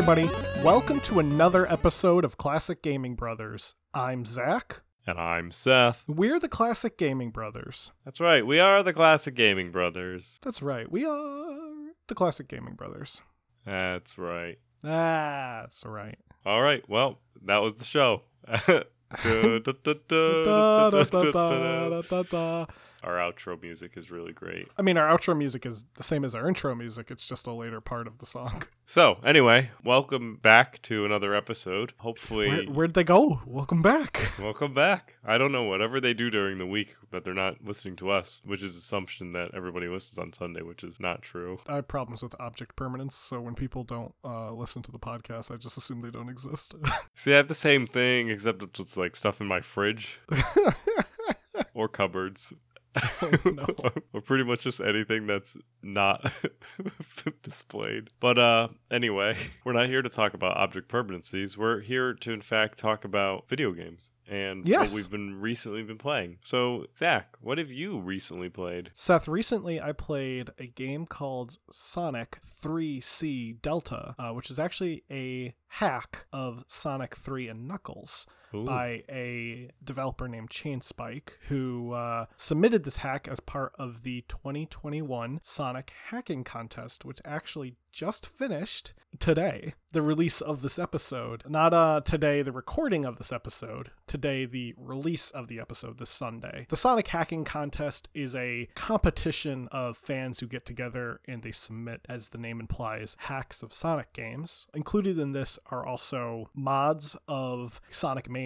Everybody. Welcome to another episode of Classic Gaming Brothers. I'm Zach. And I'm Seth. We're the Classic Gaming Brothers. That's right. We are the Classic Gaming Brothers. That's right. We are the Classic Gaming Brothers. That's right. That's right. All right. Well, that was the show. Our outro music is really great. I mean, our outro music is the same as our intro music. It's just a later part of the song. So, anyway, welcome back to another episode. Hopefully, Where, where'd they go? Welcome back. welcome back. I don't know, whatever they do during the week, but they're not listening to us, which is assumption that everybody listens on Sunday, which is not true. I have problems with object permanence, so when people don't uh, listen to the podcast, I just assume they don't exist. See, I have the same thing, except it's like stuff in my fridge or cupboards. no. or pretty much just anything that's not displayed. But uh anyway, we're not here to talk about object permanencies. We're here to in fact talk about video games and Yes. what we've been recently been playing. So, Zach, what have you recently played? Seth, recently I played a game called Sonic 3C Delta, uh, which is actually a hack of Sonic 3 and Knuckles Ooh. by a developer named Chainspike, who uh, submitted this hack as part of the 2021 Sonic Hacking Contest, which actually just finished today, the release of this episode. Not uh, today, the recording of this episode, today, the release of the episode this Sunday. The Sonic Hacking Contest is a competition of fans who get together and they submit, as the name implies, hacks of Sonic games. Included in this are also mods of Sonic Mania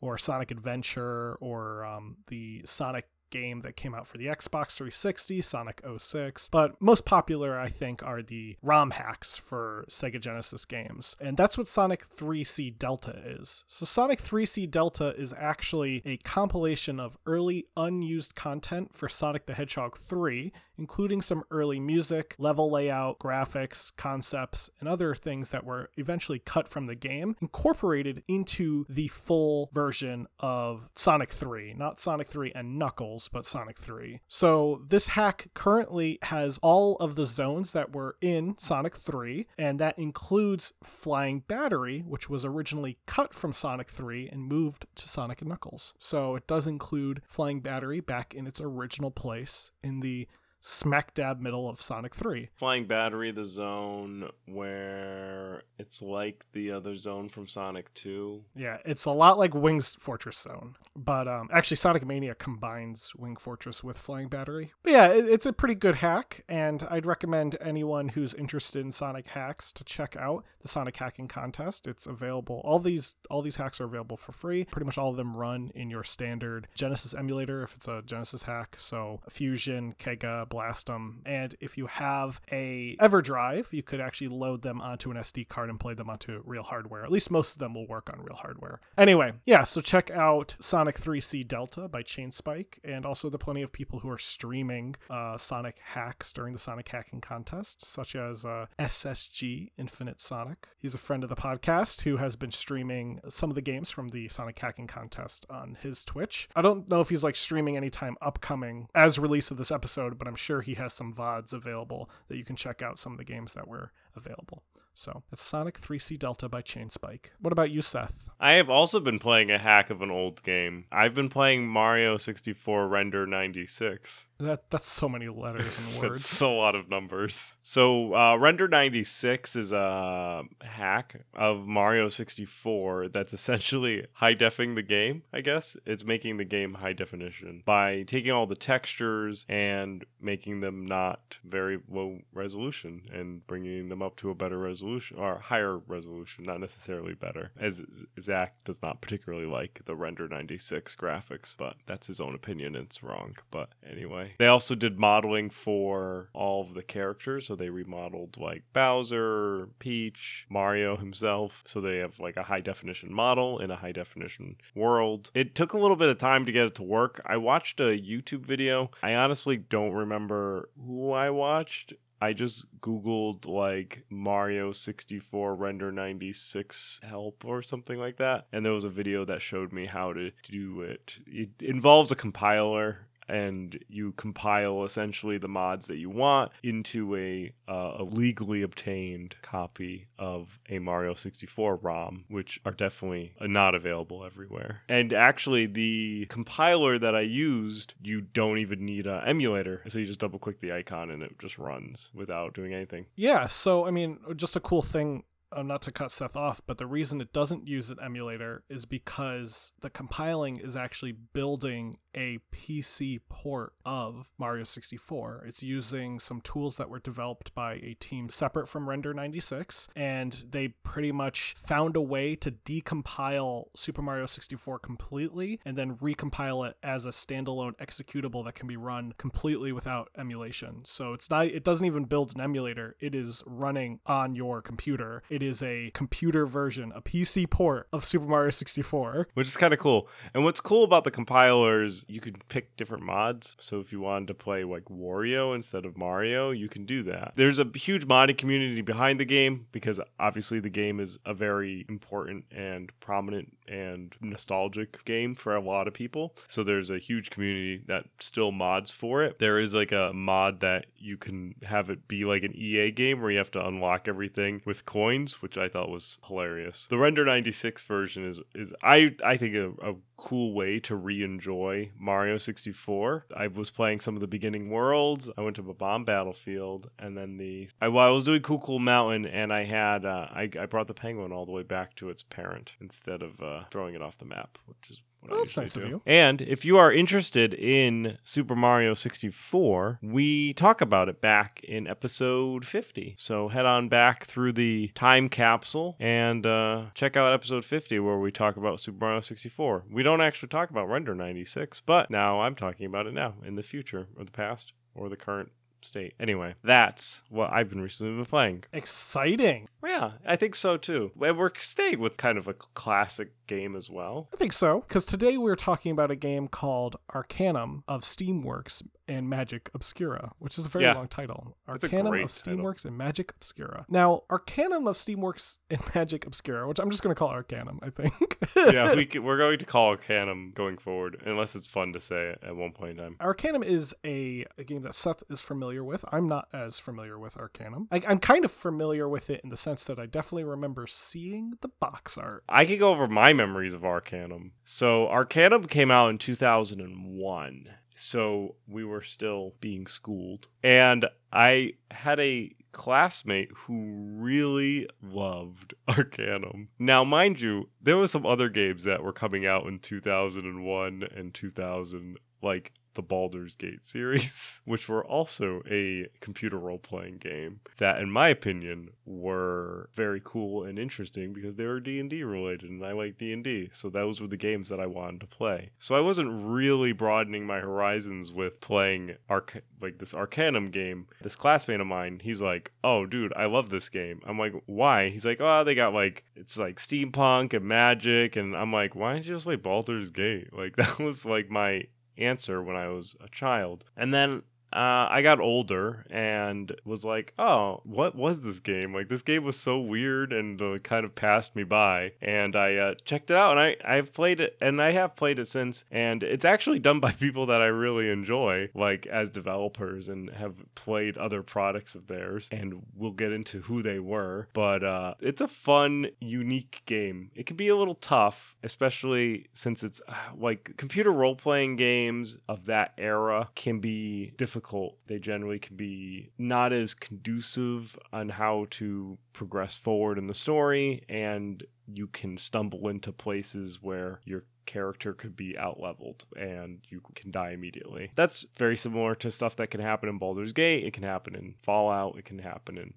or Sonic Adventure or um, the Sonic game that came out for the Xbox 360, Sonic 06. But most popular, I think, are the ROM hacks for Sega Genesis games. And that's what Sonic 3C Delta is. So, Sonic 3C Delta is actually a compilation of early unused content for Sonic the Hedgehog 3, including some early music, level layout, graphics, concepts, and other things that were eventually cut from the game, incorporated into the full version of Sonic 3, not Sonic 3 and Knuckles, but Sonic 3. So this hack currently has all of the zones that were in Sonic 3, and that includes Flying Battery, which was originally cut from Sonic 3 and moved to Sonic and Knuckles. So it does include Flying Battery back in its original place in the smack dab middle of Sonic 3. Flying Battery, the zone where it's like the other zone from Sonic 2. Yeah, it's a lot like Wings Fortress Zone, but um, actually Sonic Mania combines Wing Fortress with Flying Battery. But yeah, it, it's a pretty good hack, and I'd recommend anyone who's interested in Sonic hacks to check out the Sonic Hacking Contest. It's available. All these all these hacks are available for free. Pretty much all of them run in your standard Genesis emulator if it's a Genesis hack. So Fusion, Kega, BlastEm, and if you have a EverDrive, you could actually load them onto an SD card and play them onto real hardware. At least most of them will work on real hardware. Anyway, yeah, so check out Sonic 3C Delta by Chainspike, and also the plenty of people who are streaming uh, Sonic hacks during the Sonic Hacking Contest, such as uh, SSG Infinite Sonic. He's a friend of the podcast who has been streaming some of the games from the Sonic Hacking Contest on his Twitch. I don't know if he's like streaming anytime upcoming as release of this episode, but I'm sure he has some VODs available that you can check out some of the games that were available. So that's Sonic 3C Delta by Chainspike. What about you, Seth? I have also been playing a hack of an old game. I've been playing Mario 64 Render 96. That that's so many letters and words. That's a lot of numbers. So, uh, Render 96 is a hack of Mario 64 that's essentially high defing the game, I guess. It's making the game high definition by taking all the textures and making them not very low resolution and bringing them up to a better resolution or higher resolution, not necessarily better. As Zach does not particularly like the Render 96 graphics, but that's his own opinion. It's wrong. But anyway. They also did modeling for all of the characters. So they remodeled like Bowser, Peach, Mario himself. So they have like a high definition model in a high definition world. It took a little bit of time to get it to work. I watched a YouTube video. I honestly don't remember who I watched. I just Googled like Mario 64 render 96 help or something like that. And there was a video that showed me how to do it. It involves a compiler and you compile essentially the mods that you want into a, uh, a legally obtained copy of a Mario 64 ROM, which are definitely not available everywhere. And actually, the compiler that I used, you don't even need an emulator. So you just double click the icon and it just runs without doing anything. Yeah, so I mean, just a cool thing uh, not to cut Seth off, but the reason it doesn't use an emulator is because the compiling is actually building a PC port of Mario 64. It's using some tools that were developed by a team separate from Render 96, and they pretty much found a way to decompile Super Mario 64 completely and then recompile it as a standalone executable that can be run completely without emulation. So it's not it doesn't even build an emulator. It is running on your computer. It is a computer version, a PC port of Super Mario 64, which is kind of cool. And what's cool about the compilers you can pick different mods. So if you wanted to play like Wario instead of Mario, you can do that. There's a huge modding community behind the game because obviously the game is a very important and prominent and nostalgic game for a lot of people. So there's a huge community that still mods for it. There is like a mod that you can have it be like an EA game where you have to unlock everything with coins, which I thought was hilarious. The Render 96 version is is I I think a, a cool way to re-enjoy Mario 64. I was playing some of the beginning worlds. I went to Bob-omb Battlefield, and then the I, well, I was doing Cool Cool Mountain, and I had uh, I I brought the penguin all the way back to its parent instead of uh, throwing it off the map, which is well, that's nice do. of you. And if you are interested in Super Mario 64, we talk about it back in episode 50. So head on back through the time capsule and uh, check out episode 50 where we talk about Super Mario 64. We don't actually talk about Render 96, but now I'm talking about it now in the future or the past or the current state. Anyway, that's what I've been recently been playing. Exciting. Yeah, I think so too. And we're staying with kind of a classic game as well. I think so, because today we're talking about a game called Arcanum of Steamworks and Magic Obscura, which is a very yeah. long title. Arcanum of Steamworks title. and Magic Obscura. Now, Arcanum of Steamworks and Magic Obscura, which I'm just going to call Arcanum, I think. yeah, we, we're going to call Arcanum going forward, unless it's fun to say at one point in time. Arcanum is a, a game that Seth is familiar with. I'm not as familiar with Arcanum. I, I'm kind of familiar with it in the sense that I definitely remember seeing the box art. I could go over my memories of Arcanum. So, Arcanum came out in 2001 so we were still being schooled. And I had a classmate who really loved Arcanum. Now, mind you, there were some other games that were coming out in 2001 and 2000, like the Baldur's Gate series, which were also a computer role playing game that, in my opinion, were very cool and interesting because they were D and D related, and I like D and D. So those were the games that I wanted to play. So I wasn't really broadening my horizons with playing arc like this Arcanum game. This classmate of mine, he's like, "Oh, dude, I love this game." I'm like, "Why?" He's like, "Oh, they got like it's like steampunk and magic," and I'm like, "Why didn't you just play Baldur's Gate?" Like that was like my answer when I was a child. And then uh, I got older and was like, oh, what was this game? Like, this game was so weird and uh, kind of passed me by. And I uh, checked it out and I, I've played it and I have played it since. And it's actually done by people that I really enjoy, like as developers, and have played other products of theirs. And we'll get into who they were. But uh, it's a fun, unique game. It can be a little tough, especially since it's like computer role playing games of that era can be difficult difficult. They generally can be not as conducive on how to progress forward in the story, and you can stumble into places where your character could be outleveled and you can die immediately. That's very similar to stuff that can happen in Baldur's Gate, it can happen in Fallout, it can happen in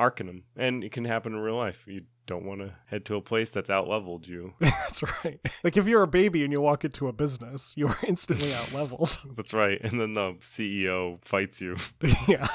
Arcanum, and it can happen in real life. You don't want to head to a place that's out leveled you. that's right. Like if you're a baby and you walk into a business, you are instantly out leveled. that's right. And then the CEO fights you. yeah.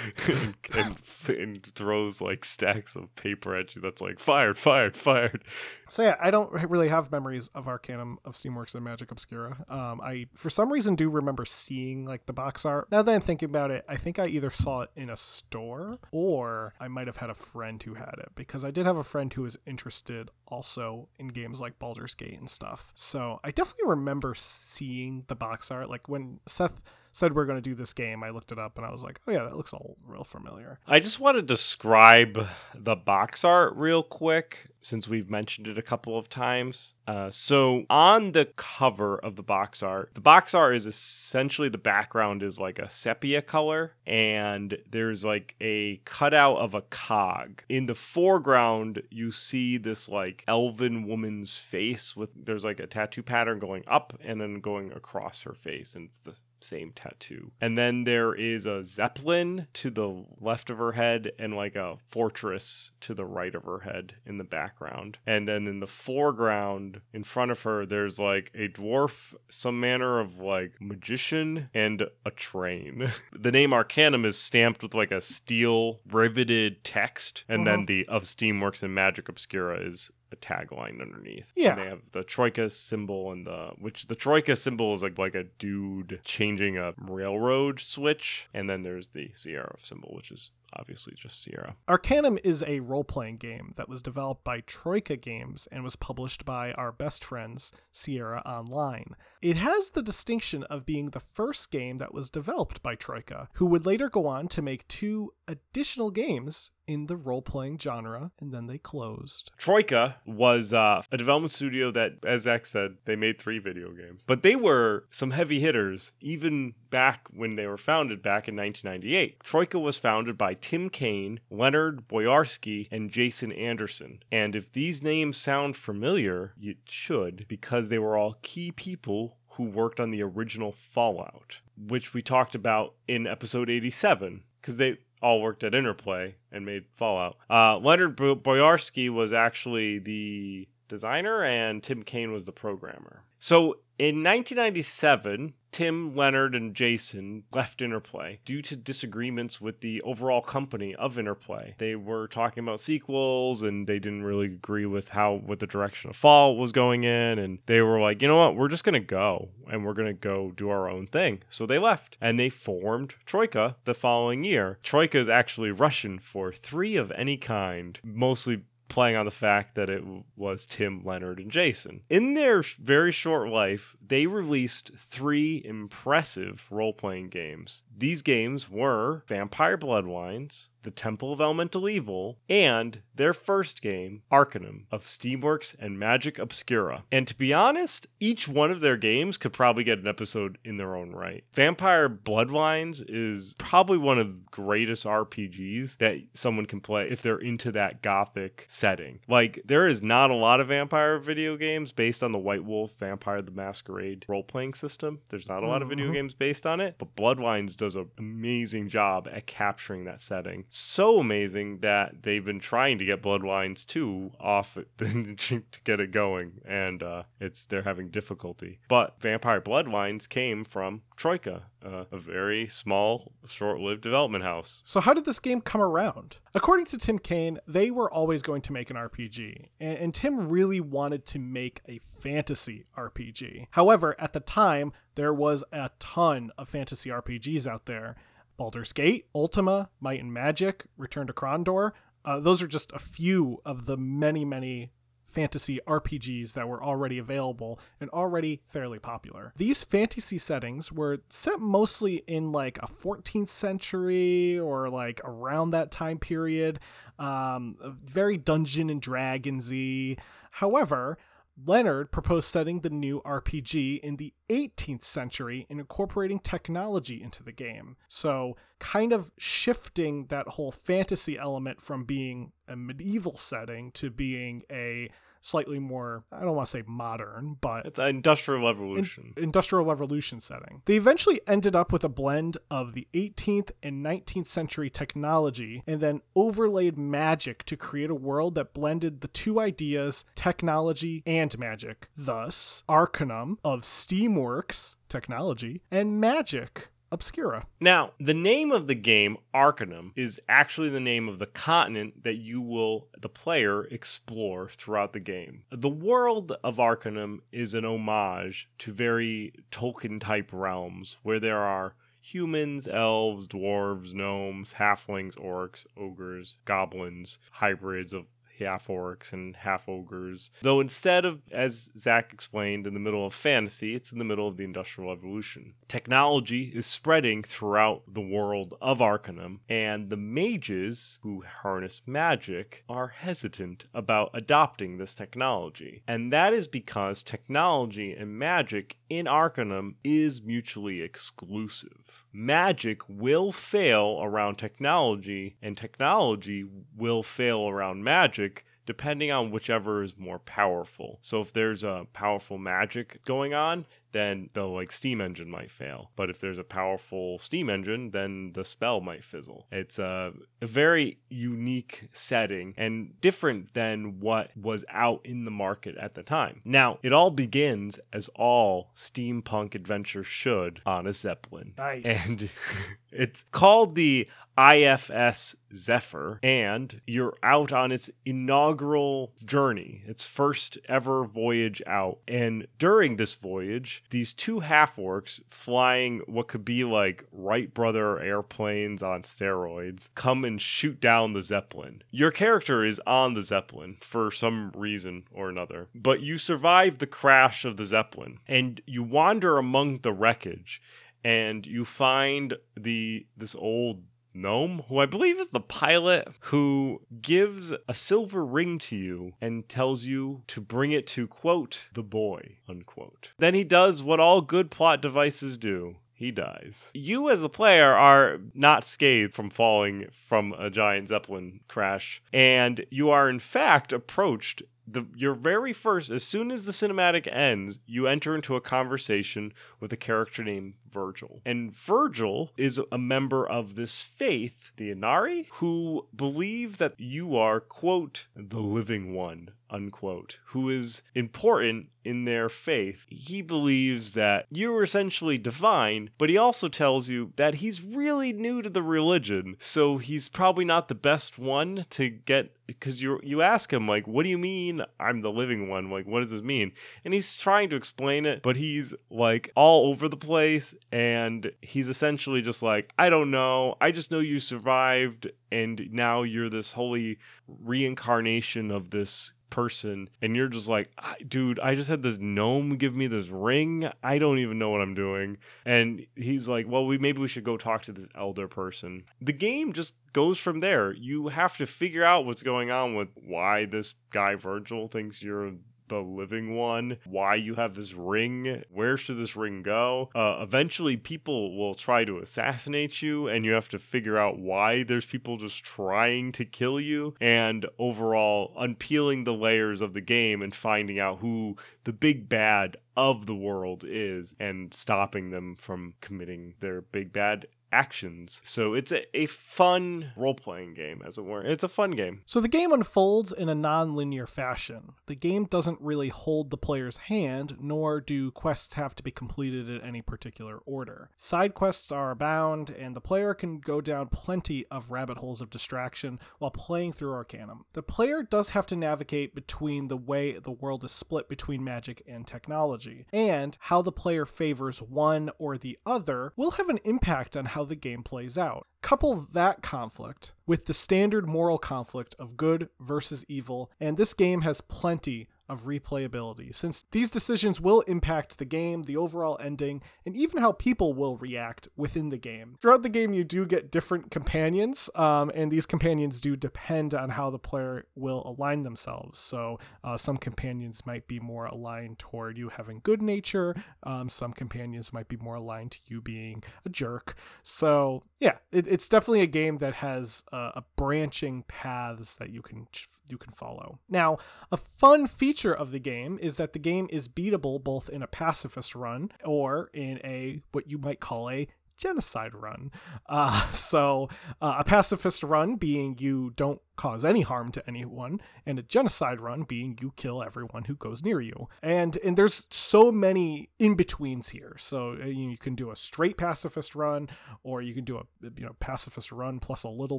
and, and, throws like stacks of paper at you that's like fired, fired, fired. So yeah, I don't really have memories of Arcanum of Steamworks and Magic Obscura. Um, I for some reason do remember seeing like the box art. Now that I'm thinking about it, I think I either saw it in a store or I might have had a friend who had it because I did have a friend who was interested also in games like Baldur's Gate and stuff. So I definitely remember seeing the box art. Like when Seth said we are going to do this game, I looked it up and I was like, oh yeah, that looks all real familiar. I just want to describe the box art real quick since we've mentioned it a couple of times. Uh, so on the cover of the box art, the box art is essentially the background is like a sepia color, and there's like a cutout of a cog. In the foreground, you see this like elven woman's face with there's like a tattoo pattern going up and then going across her face, and it's the same tattoo. And then there is a zeppelin to the left of her head and like a fortress to the right of her head in the back background. And then in the foreground, in front of her, there's like a dwarf, some manner of like magician, and a train. the name Arcanum is stamped with like a steel riveted text. And uh-huh. then the of Steamworks and Magic Obscura is a tagline underneath. Yeah. And they have the troika symbol and the which the troika symbol is like like a dude changing a railroad switch, and then there's the Sierra symbol, which is obviously just Sierra. Arcanum is a role playing game that was developed by Troika Games and was published by our best friends, Sierra Online. It has the distinction of being the first game that was developed by Troika, who would later go on to make two additional games in the role playing genre, and then they closed. Troika was uh, a development studio that, as Zach said, they made three video games. But they were some heavy hitters, even back when they were founded back in 1998. Troika was founded by Tim Cain, Leonard Boyarsky, and Jason Anderson. And if these names sound familiar, it should, because they were all key people who worked on the original Fallout, which we talked about in episode 87 because they all worked at Interplay and made Fallout. Uh, Leonard Boyarsky was actually the designer, and Tim Cain was the programmer. So in 1997, Tim, Leonard, and Jason left Interplay due to disagreements with the overall company of Interplay. They were talking about sequels and they didn't really agree with how what the direction of Fall was going in and they were like, "You know what? We're just going to go and we're going to go do our own thing." So they left and they formed Troika the following year. Troika is actually Russian for three of any kind, mostly playing on the fact that it was Tim, Leonard, and Jason. In their very short life, they released three impressive role playing games. These games were Vampire Bloodlines, the Temple of Elemental Evil, and their first game, Arcanum, of Steamworks and Magic Obscura. And to be honest, each one of their games could probably get an episode in their own right. Vampire Bloodlines is probably one of the greatest RPGs that someone can play if they're into that gothic setting. Like, there is not a lot of vampire video games based on the White Wolf Vampire the Masquerade role playing system. There's not a lot of video mm-hmm. games based on it, but Bloodlines does an amazing job at capturing that setting so amazing that they've been trying to get Bloodlines 2 off to get it going, and uh, it's they're having difficulty. But Vampire Bloodlines came from Troika, uh, a very small, short-lived development house. So how did this game come around? According to Tim Cain, they were always going to make an RPG, and, and Tim really wanted to make a fantasy RPG. However, at the time, there was a ton of fantasy RPGs out there Baldur's Gate, Ultima, Might and Magic, Return to Krondor. Uh, those are just a few of the many, many fantasy RPGs that were already available and already fairly popular. These fantasy settings were set mostly in like a 14th century or like around that time period, um, very Dungeon and Dragonsy. However, Leonard proposed setting the new RPG in the 18th century and incorporating technology into the game. So, kind of shifting that whole fantasy element from being a medieval setting to being a slightly more I don't want to say modern, but it's an industrial revolution. In, industrial revolution setting. They eventually ended up with a blend of the 18th and 19th century technology and then overlaid magic to create a world that blended the two ideas, technology and magic. Thus, Arcanum of Steamworks technology and magic Obscura. Now, the name of the game, Arcanum, is actually the name of the continent that you will, the player, explore throughout the game. The world of Arcanum is an homage to very Tolkien type realms where there are humans, elves, dwarves, gnomes, halflings, orcs, ogres, goblins, hybrids of half orcs and half ogres. Though instead of, as Zach explained, in the middle of fantasy, it's in the middle of the Industrial Revolution. Technology is spreading throughout the world of Arcanum, and the mages who harness magic are hesitant about adopting this technology. And that is because technology and magic in Arcanum is mutually exclusive. Magic will fail around technology, and technology will fail around magic depending on whichever is more powerful. So if there's a powerful magic going on, then the like steam engine might fail. But if there's a powerful steam engine, then the spell might fizzle. It's a, a very unique setting and different than what was out in the market at the time. Now, it all begins as all steampunk adventures should on a Zeppelin. Nice. And it's called the IFS Zephyr, and you're out on its inaugural journey, its first ever voyage out. And during this voyage, these two half orcs flying what could be like Wright brother airplanes on steroids come and shoot down the Zeppelin. Your character is on the Zeppelin for some reason or another, but you survive the crash of the Zeppelin and you wander among the wreckage and you find the this old gnome, who I believe is the pilot, who gives a silver ring to you and tells you to bring it to, quote, the boy, unquote. Then he does what all good plot devices do. He dies. You, as the player, are not scathed from falling from a giant Zeppelin crash, and you are, in fact, approached the your very first as soon as the cinematic ends you enter into a conversation with a character named Virgil. And Virgil is a member of this faith the Panarii who believe that you are quote the living one unquote who is important in their faith. He believes that you're essentially divine but he also tells you that he's really new to the religion so he's probably not the best one to get because you you ask him like what do you mean I'm the living one? Like what does this mean? And he's trying to explain it but he's like all over the place and he's essentially just like I don't know. I just know you survived and now you're this holy reincarnation of this person. And you're just like dude i just had this gnome give me this ring. I don't even know what i'm doing. And he's like well we maybe we should go talk to this elder person. The game just goes from there. You have to figure out what's going on with why this guy virgil thinks you're the living one, why you have this ring, where should this ring go. Uh, eventually, people will try to assassinate you, and you have to figure out why there's people just trying to kill you, and overall, unpeeling the layers of the game and finding out who the big bad of the world is and stopping them from committing their big bad actions. So it's a, a fun role playing game, as it were. It's a fun game. So the game unfolds in a non linear fashion. The game doesn't really hold the player's hand, nor do quests have to be completed in any particular order. Side quests are abound, and the player can go down plenty of rabbit holes of distraction while playing through Arcanum. The player does have to navigate between the way the world is split between magic and technology, and how the player favors one or the other will have an impact on how the game plays out. Couple that conflict with the standard moral conflict of good versus evil, and this game has plenty of replayability, since these decisions will impact the game, the overall ending, and even how people will react within the game. Throughout the game, you do get different companions, um, and these companions do depend on how the player will align themselves. So, uh, some companions might be more aligned toward you having good nature, um, some companions might be more aligned to you being a jerk. So, yeah, it, it's definitely a game that has uh, a branching paths that you can you can follow. Now, a fun feature of the game is that the game is beatable both in a pacifist run or in a what you might call a genocide run. Uh, so, uh, a pacifist run being you don't cause any harm to anyone, and a genocide run being you kill everyone who goes near you. And and there's so many in betweens here. So uh, you can do a straight pacifist run, or you can do a you know pacifist run plus a little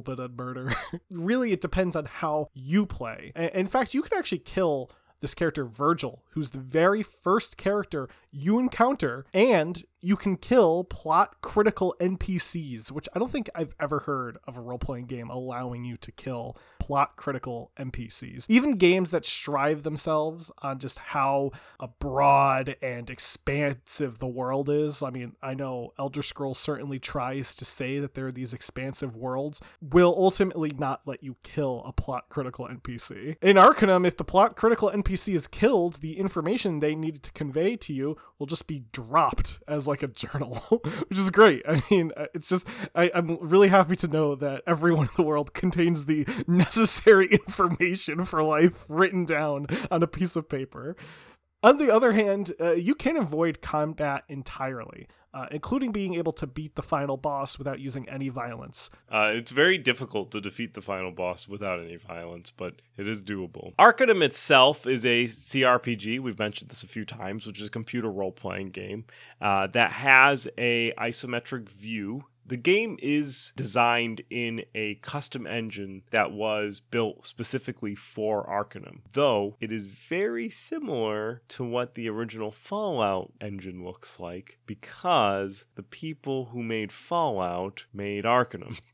bit of murder. really, it depends on how you play. In fact, you can actually kill this character Virgil, who's the very first character you encounter, and you can kill plot critical NPCs, which I don't think I've ever heard of a role playing game allowing you to kill plot critical NPCs. Even games that strive themselves on just how broad and expansive the world is. I mean, I know Elder Scrolls certainly tries to say that there are these expansive worlds, will ultimately not let you kill a plot critical NPC. In Arcanum, if the plot critical NPC is killed, the information they needed to convey to you will just be dropped as like a journal, which is great. I mean, uh, it's just, I, I'm really happy to know that everyone in the world contains the necessary information for life written down on a piece of paper. On the other hand, uh, you can't avoid combat entirely uh, including being able to beat the final boss without using any violence. Uh, it's very difficult to defeat the final boss without any violence, but it is doable. Arcanum itself is a CRPG. We've mentioned this a few times, which is a computer role playing game uh, that has a isometric view the game is designed in a custom engine that was built specifically for Arcanum, though it is very similar to what the original Fallout engine looks like because the people who made Fallout made Arcanum.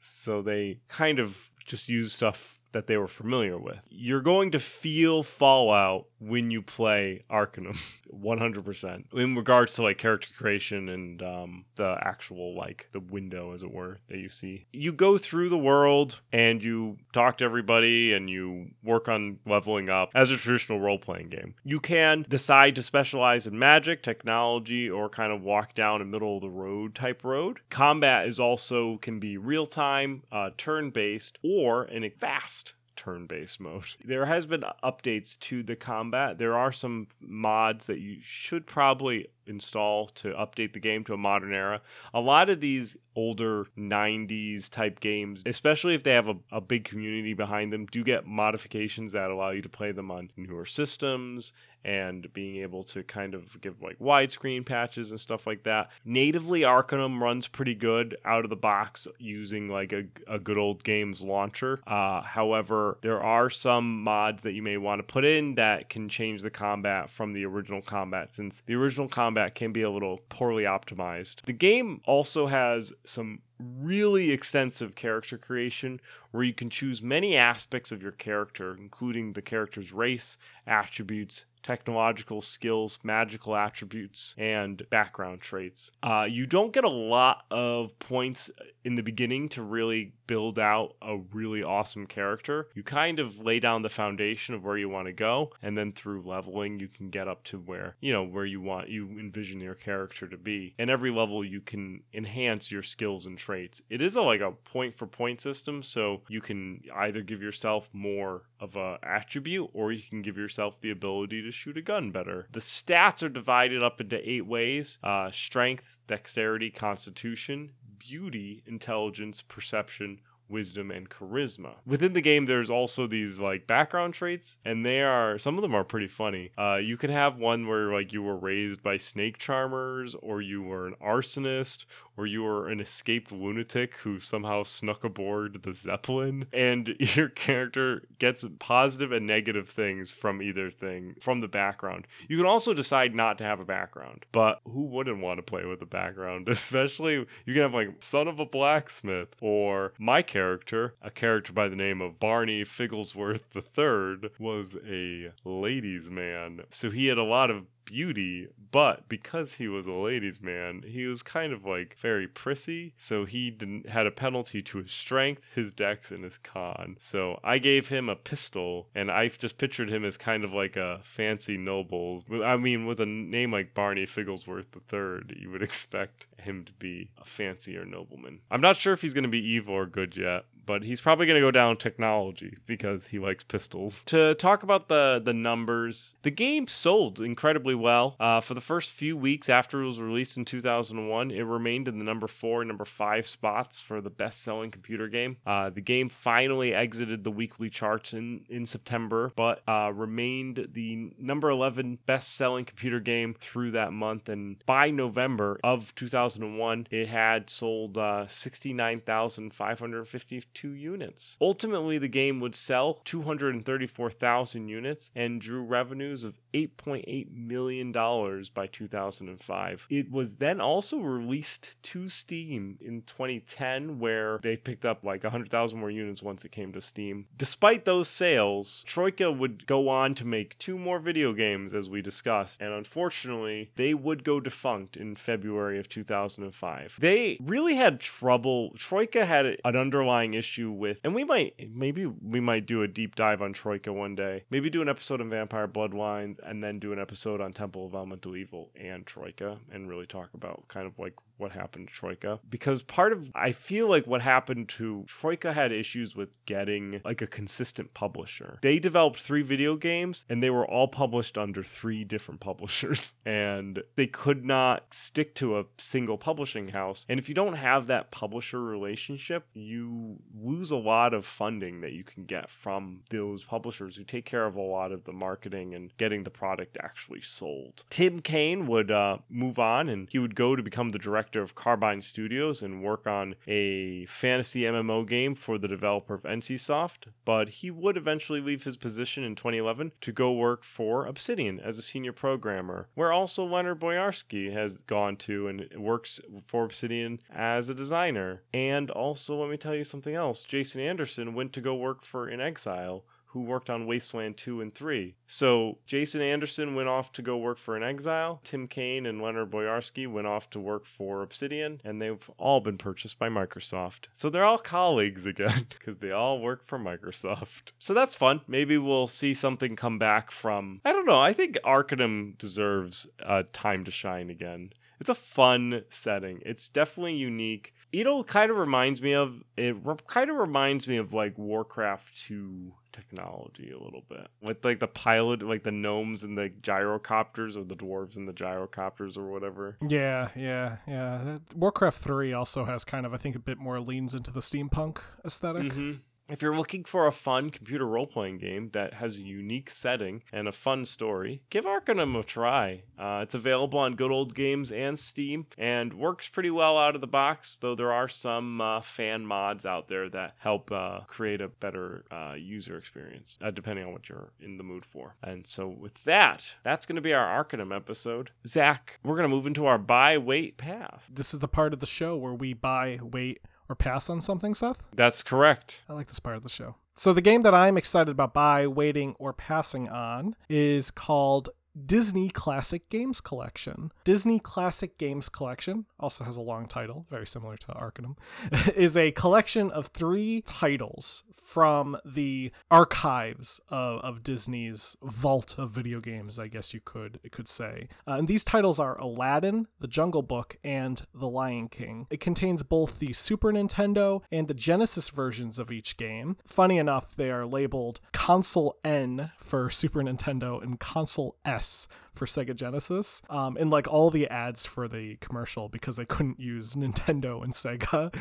So they kind of just used stuff that they were familiar with. You're going to feel Fallout when you play Arcanum, 100%. In regards to like character creation and um, the actual like the window, as it were, that you see. You go through the world and you talk to everybody and you work on leveling up as a traditional role playing game. You can decide to specialize in magic, technology, or kind of walk down a middle of the road type road. Combat is also can be real time, uh, turn based, or in a fast turn based mode. There has been updates to the combat. There are some mods that you should probably install to update the game to a modern era. A lot of these older 90s type games, especially if they have a, a big community behind them, do get modifications that allow you to play them on newer systems and being able to kind of give like widescreen patches and stuff like that. Natively, Arcanum runs pretty good out of the box using like a, a good old games launcher. Uh, however, there are some mods that you may want to put in that can change the combat from the original combat since the original combat can be a little poorly optimized. The game also has some really extensive character creation where you can choose many aspects of your character, including the character's race, attributes, technological skills, magical attributes, and background traits. Uh, you don't get a lot of points in the beginning to really build out a really awesome character. You kind of lay down the foundation of where you want to go, and then through leveling, you can get up to where you know where you want you envision your character to be. And every level, you can enhance your skills and traits. It is a, like a point for point system, so you can either give yourself more of a attribute, or you can give yourself the ability to shoot a gun better. The stats are divided up into eight ways uh, strength, dexterity, constitution, beauty, intelligence, perception, wisdom, and charisma. Within the game, there's also these like background traits, and they are some of them are pretty funny. Uh, you can have one where like you were raised by snake charmers, or you were an arsonist, or you are an escaped lunatic who somehow snuck aboard the Zeppelin, and your character gets positive and negative things from either thing from the background. You can also decide not to have a background, but who wouldn't want to play with a background? Especially you can have like son of a blacksmith or my character, a character by the name of Barney Figglesworth III, was a ladies' man. So he had a lot of beauty, but because he was a ladies' man, he was kind of like very prissy. So he didn't had a penalty to his strength, his dex, and his con. So I gave him a pistol, and I just pictured him as kind of like a fancy noble. I mean, with a name like Barney Figglesworth III, you would expect him to be a fancier nobleman. I'm not sure if he's going to be evil or good yet, but he's probably going to go down technology because he likes pistols. To talk about the the numbers, the game sold incredibly well. Uh, for the first few weeks after it was released in 2001, it remained in the number four, number five spots for the best selling computer game. Uh, the game finally exited the weekly charts in in September, but uh, remained the number 11 best selling computer game through that month. And by November of 2001, it had sold uh, 69,552 two units. Ultimately, the game would sell 234,000 units and drew revenues of $8.8 million by 2005. It was then also released to Steam in 2010, where they picked up like 100,000 more units once it came to Steam. Despite those sales, Troika would go on to make two more video games, as we discussed, and unfortunately, they would go defunct in February of 2005. They really had trouble, Troika had an underlying issue with, and we might, maybe we might do a deep dive on Troika one day. Maybe do an episode on Vampire Bloodlines and then do an episode on Temple of Elemental Evil and Troika and really talk about kind of like what happened to Troika because part of I feel like what happened to Troika had issues with getting like a consistent publisher. They developed three video games and they were all published under three different publishers and they could not stick to a single publishing house. And if you don't have that publisher relationship, you lose a lot of funding that you can get from those publishers who take care of a lot of the marketing and getting the product actually sold. Tim Cain would uh, move on and he would go to become the director director of Carbine Studios and work on a fantasy MMO game for the developer of NCSoft, but he would eventually leave his position in 2011 to go work for Obsidian as a senior programmer, where also Leonard Boyarsky has gone to and works for Obsidian as a designer. And also, let me tell you something else Jason Anderson went to go work for inXile who worked on Wasteland 2 and 3. So Jason Anderson went off to go work for inXile. Tim Cain and Leonard Boyarsky went off to work for Obsidian, and they've all been purchased by Microsoft. So they're all colleagues again because they all work for Microsoft. So that's fun. Maybe we'll see something come back from. I don't know. I think Arcanum deserves a time to shine again. It's a fun setting. It's definitely unique. It kind of reminds me of it. Kind of reminds me of like Warcraft 2 technology a little bit with like the pilot like the gnomes and the gyrocopters or the dwarves and the gyrocopters or whatever yeah yeah yeah warcraft 3 also has kind of i think a bit more leans into the steampunk esthetic mm-hmm. If you're looking for a fun computer role playing game that has a unique setting and a fun story, give Arcanum a try. Uh, it's available on Good Old Games and Steam and works pretty well out of the box, though there are some uh, fan mods out there that help uh, create a better uh, user experience, uh, depending on what you're in the mood for. And so, with that, that's going to be our Arcanum episode. Zach, we're going to move into our buy, wait, pass. This is the part of the show where we buy, wait, or pass on something, Seth? That's correct. I like this part of the show. So the game that I'm excited about by waiting or passing on is called Disney Classic Games Collection. Disney Classic Games Collection also has a long title, very similar to Arcanum, is a collection of three titles from the archives of, of Disney's vault of video games, I guess you could could say. Uh, and these titles are Aladdin, The Jungle Book, and The Lion King. It contains both the Super Nintendo and the Genesis versions of each game. Funny enough, they are labeled Console N for Super Nintendo and Console S yes for Sega Genesis, um, and like all the ads for the commercial because they couldn't use Nintendo and Sega,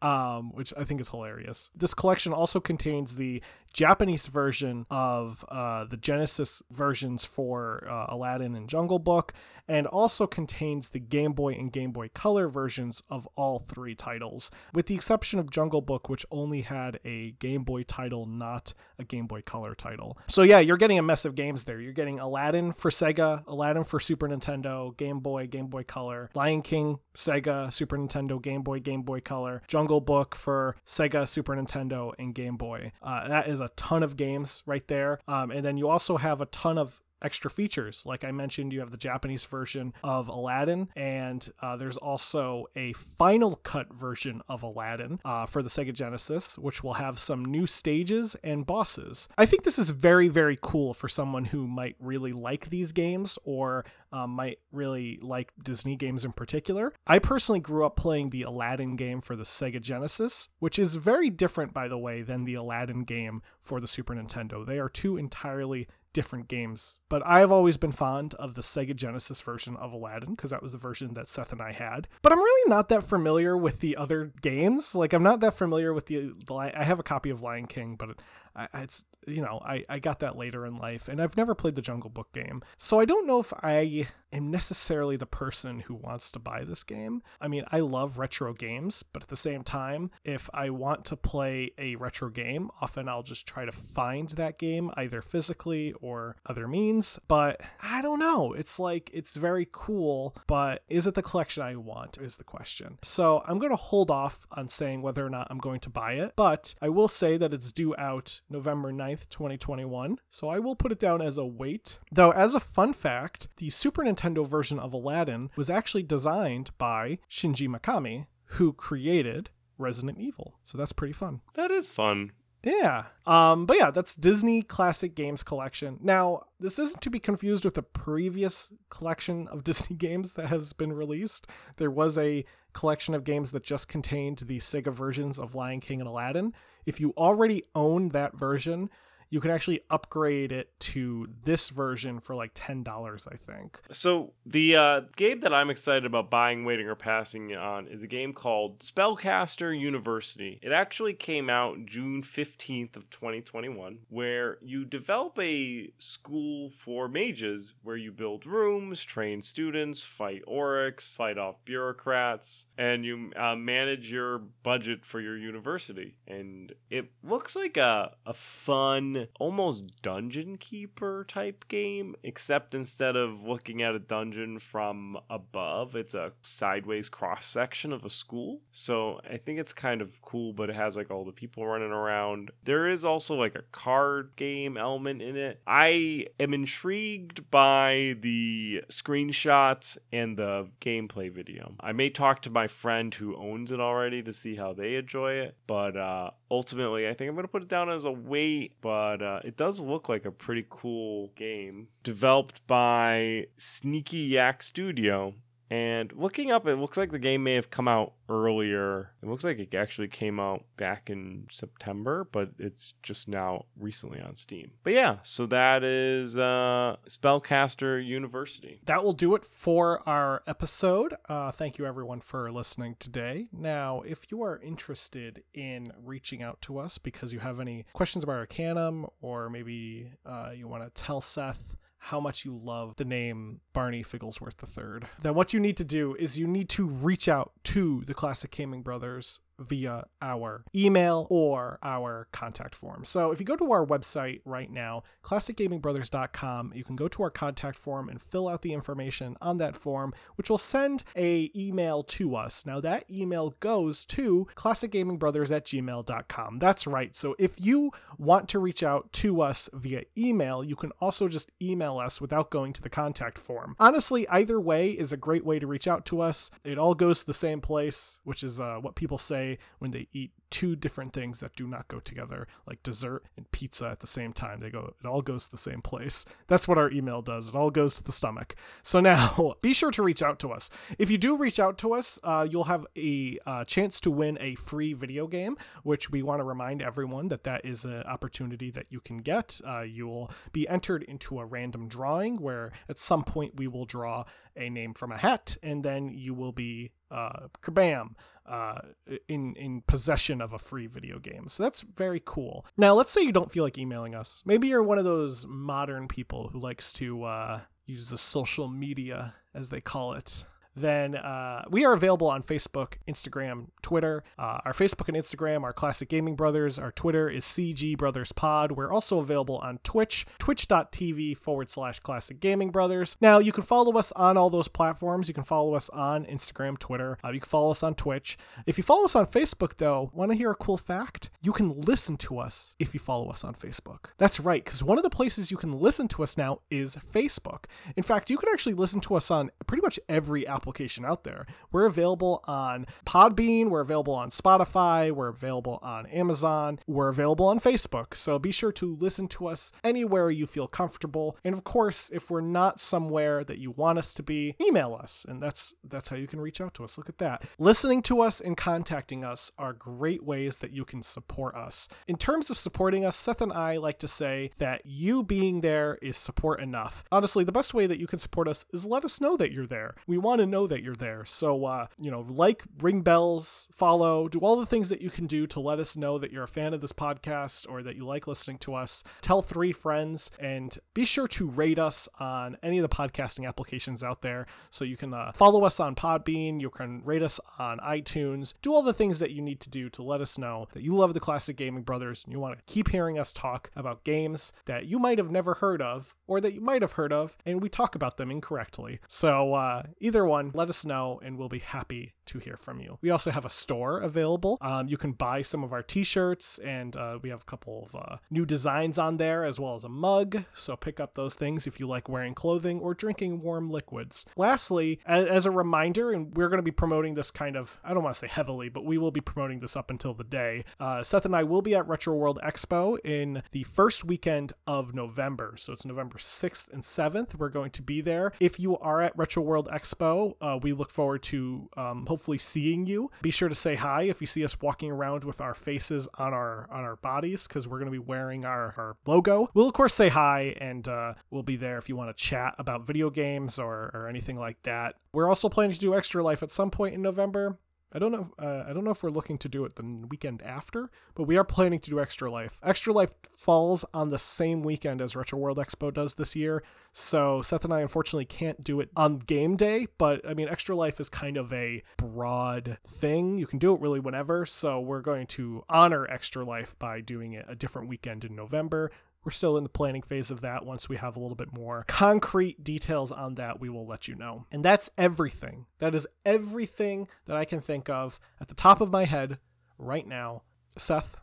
um, which I think is hilarious. This collection also contains the Japanese version of uh, the Genesis versions for uh, Aladdin and Jungle Book, and also contains the Game Boy and Game Boy Color versions of all three titles, with the exception of Jungle Book, which only had a Game Boy title, not a Game Boy Color title. So, yeah, you're getting a mess of games there. You're getting Aladdin for Sega, Aladdin for Super Nintendo, Game Boy, Game Boy Color, Lion King, Sega, Super Nintendo, Game Boy, Game Boy Color, Jungle Book for Sega, Super Nintendo, and Game Boy. Uh, that is a ton of games right there. Um, and then you also have a ton of extra features. Like I mentioned, you have the Japanese version of Aladdin, and uh, there's also a Final Cut version of Aladdin uh, for the Sega Genesis, which will have some new stages and bosses. I think this is very, very cool for someone who might really like these games or um, might really like Disney games in particular. I personally grew up playing the Aladdin game for the Sega Genesis, which is very different, by the way, than the Aladdin game for the Super Nintendo. They are two entirely different games. But I've always been fond of the Sega Genesis version of Aladdin because that was the version that Seth and I had. But I'm really not that familiar with the other games. Like I'm not that familiar with the, the I have a copy of Lion King, but I, it's you know I, I got that later in life and i've never played the jungle book game. So i don't know if i am necessarily the person who wants to buy this game. I mean i love retro games but at the same time if i want to play a retro game often i'll just try to find that game either physically or other means. But i don't know. It's like it's very cool but is it the collection i want is the question. So i'm going to hold off on saying whether or not i'm going to buy it but i will say that it's due out November 9th, 2021, so I will put it down as a wait. Though, as a fun fact, the Super Nintendo version of Aladdin was actually designed by Shinji Mikami, who created Resident Evil. So that's pretty fun. That is fun. Yeah. Um, but yeah, that's Disney Classic Games Collection. Now, this isn't to be confused with the previous collection of Disney games that has been released. There was a collection of games that just contained the Sega versions of Lion King and Aladdin. If you already own that version, you can actually upgrade it to this version for like ten dollars, I think. So the uh, game that I'm excited about buying, waiting, or passing on is a game called Spellcaster University. It actually came out June 15th of 2021, where you develop a school for mages where you build rooms, train students, fight orcs, fight off bureaucrats, and you uh, manage your budget for your university. And it looks like a, a fun almost dungeon keeper type game, except instead of looking at a dungeon from above, it's a sideways cross section of a school. So I think it's kind of cool, but it has like all the people running around. There is also like a card game element in it. I am intrigued by the screenshots and the gameplay video. I may talk to my friend who owns it already to see how they enjoy it, but uh, ultimately, I think I'm going to put it down as a wait, but but uh, it does look like a pretty cool game developed by Sneaky Yak Studio. And looking up, it looks like the game may have come out earlier. It looks like it actually came out back in September, but it's just now recently on Steam. But yeah, so that is uh, Spellcaster University. That will do it for our episode. Uh, thank you, everyone, for listening today. Now, if you are interested in reaching out to us because you have any questions about Arcanum, or maybe uh, you want to tell Seth how much you love the name Barney Figglesworth III, then what you need to do is you need to reach out to the Classic Gaming Brothers via our email or our contact form. So if you go to our website right now, classicgamingbrothers.com, you can go to our contact form and fill out the information on that form, which will send a email to us. Now that email goes to classicgamingbrothers at gmail.com. That's right. So if you want to reach out to us via email, you can also just email us without going to the contact form. Honestly, either way is a great way to reach out to us. It all goes to the same place, which is uh, what people say when they eat two different things that do not go together, like dessert and pizza at the same time. They go, it all goes to the same place. That's what our email does. It all goes to the stomach. So now be sure to reach out to us. If you do reach out to us, uh, you'll have a uh, chance to win a free video game, which we want to remind everyone that that is an opportunity that you can get. Uh, you will be entered into a random drawing where at some point we will draw a name from a hat and then you will be uh, kabam uh, in in possession of a free video game. So that's very cool. Now, let's say you don't feel like emailing us. Maybe you're one of those modern people who likes to uh, use the social media, as they call it. Then uh, we are available on Facebook, Instagram, Twitter. Uh, our Facebook and Instagram are Classic Gaming Brothers. Our Twitter is CG Brothers Pod. We're also available on Twitch, twitch.tv forward slash Classic Gaming Brothers. Now, you can follow us on all those platforms. You can follow us on Instagram, Twitter. Uh, you can follow us on Twitch. If you follow us on Facebook, though, want to hear a cool fact? You can listen to us if you follow us on Facebook. That's right, because one of the places you can listen to us now is Facebook. In fact, you can actually listen to us on pretty much every application out there. We're available on Podbean, we're available on Spotify, we're available on Amazon, we're available on Facebook. So be sure to listen to us anywhere you feel comfortable. And of course, if we're not somewhere that you want us to be, email us, and that's that's how you can reach out to us. Look at that. Listening to us and contacting us are great ways that you can support us. In terms of supporting us, Seth and I like to say that you being there is support enough. Honestly, the best way that you can support us is let us know that you're there. We want to know that you're there. So, uh, you know, like, ring bells, follow, do all the things that you can do to let us know that you're a fan of this podcast or that you like listening to us. Tell three friends and be sure to rate us on any of the podcasting applications out there. So you can uh, follow us on Podbean, you can rate us on iTunes, do all the things that you need to do to let us know that you love the Classic Gaming Brothers and you want to keep hearing us talk about games that you might have never heard of or that you might have heard of and we talk about them incorrectly. So uh, either one, let us know and we'll be happy to hear from you. We also have a store available. Um, you can buy some of our t-shirts and uh, we have a couple of uh, new designs on there as well as a mug. So pick up those things if you like wearing clothing or drinking warm liquids. Lastly, as, as a reminder, and we're going to be promoting this kind of, I don't want to say heavily, but we will be promoting this up until the day. Uh, Seth and I will be at Retro World Expo in the first weekend of November. So it's November 6th and 7th. We're going to be there. If you are at Retro World Expo, uh, we look forward to um, hopefully seeing you. Be sure to say hi if you see us walking around with our faces on our on our bodies because we're going to be wearing our, our logo. We'll of course say hi and uh, we'll be there if you want to chat about video games or, or anything like that. We're also planning to do Extra Life at some point in November. I don't know. Uh, I don't know if we're looking to do it the weekend after, but we are planning to do Extra Life. Extra Life falls on the same weekend as Retro World Expo does this year, so Seth and I unfortunately can't do it on game day. But I mean, Extra Life is kind of a broad thing. You can do it really whenever. So we're going to honor Extra Life by doing it a different weekend in November. We're still in the planning phase of that. Once we have a little bit more concrete details on that, we will let you know. And that's everything. That is everything that I can think of at the top of my head right now. Seth,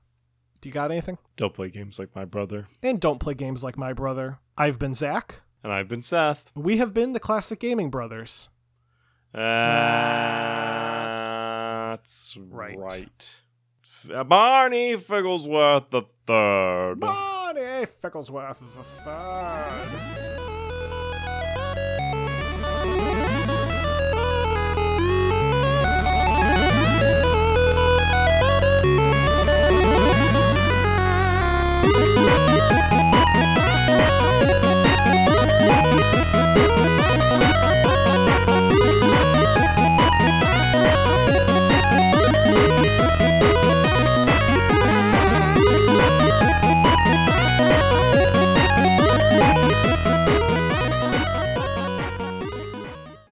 do you got anything? Don't play games like my brother. And don't play games like my brother. I've been Zach. And I've been Seth. We have been the Classic Gaming Brothers. That's right. right. Barney Figglesworth the Third. Barney Figglesworth the Third.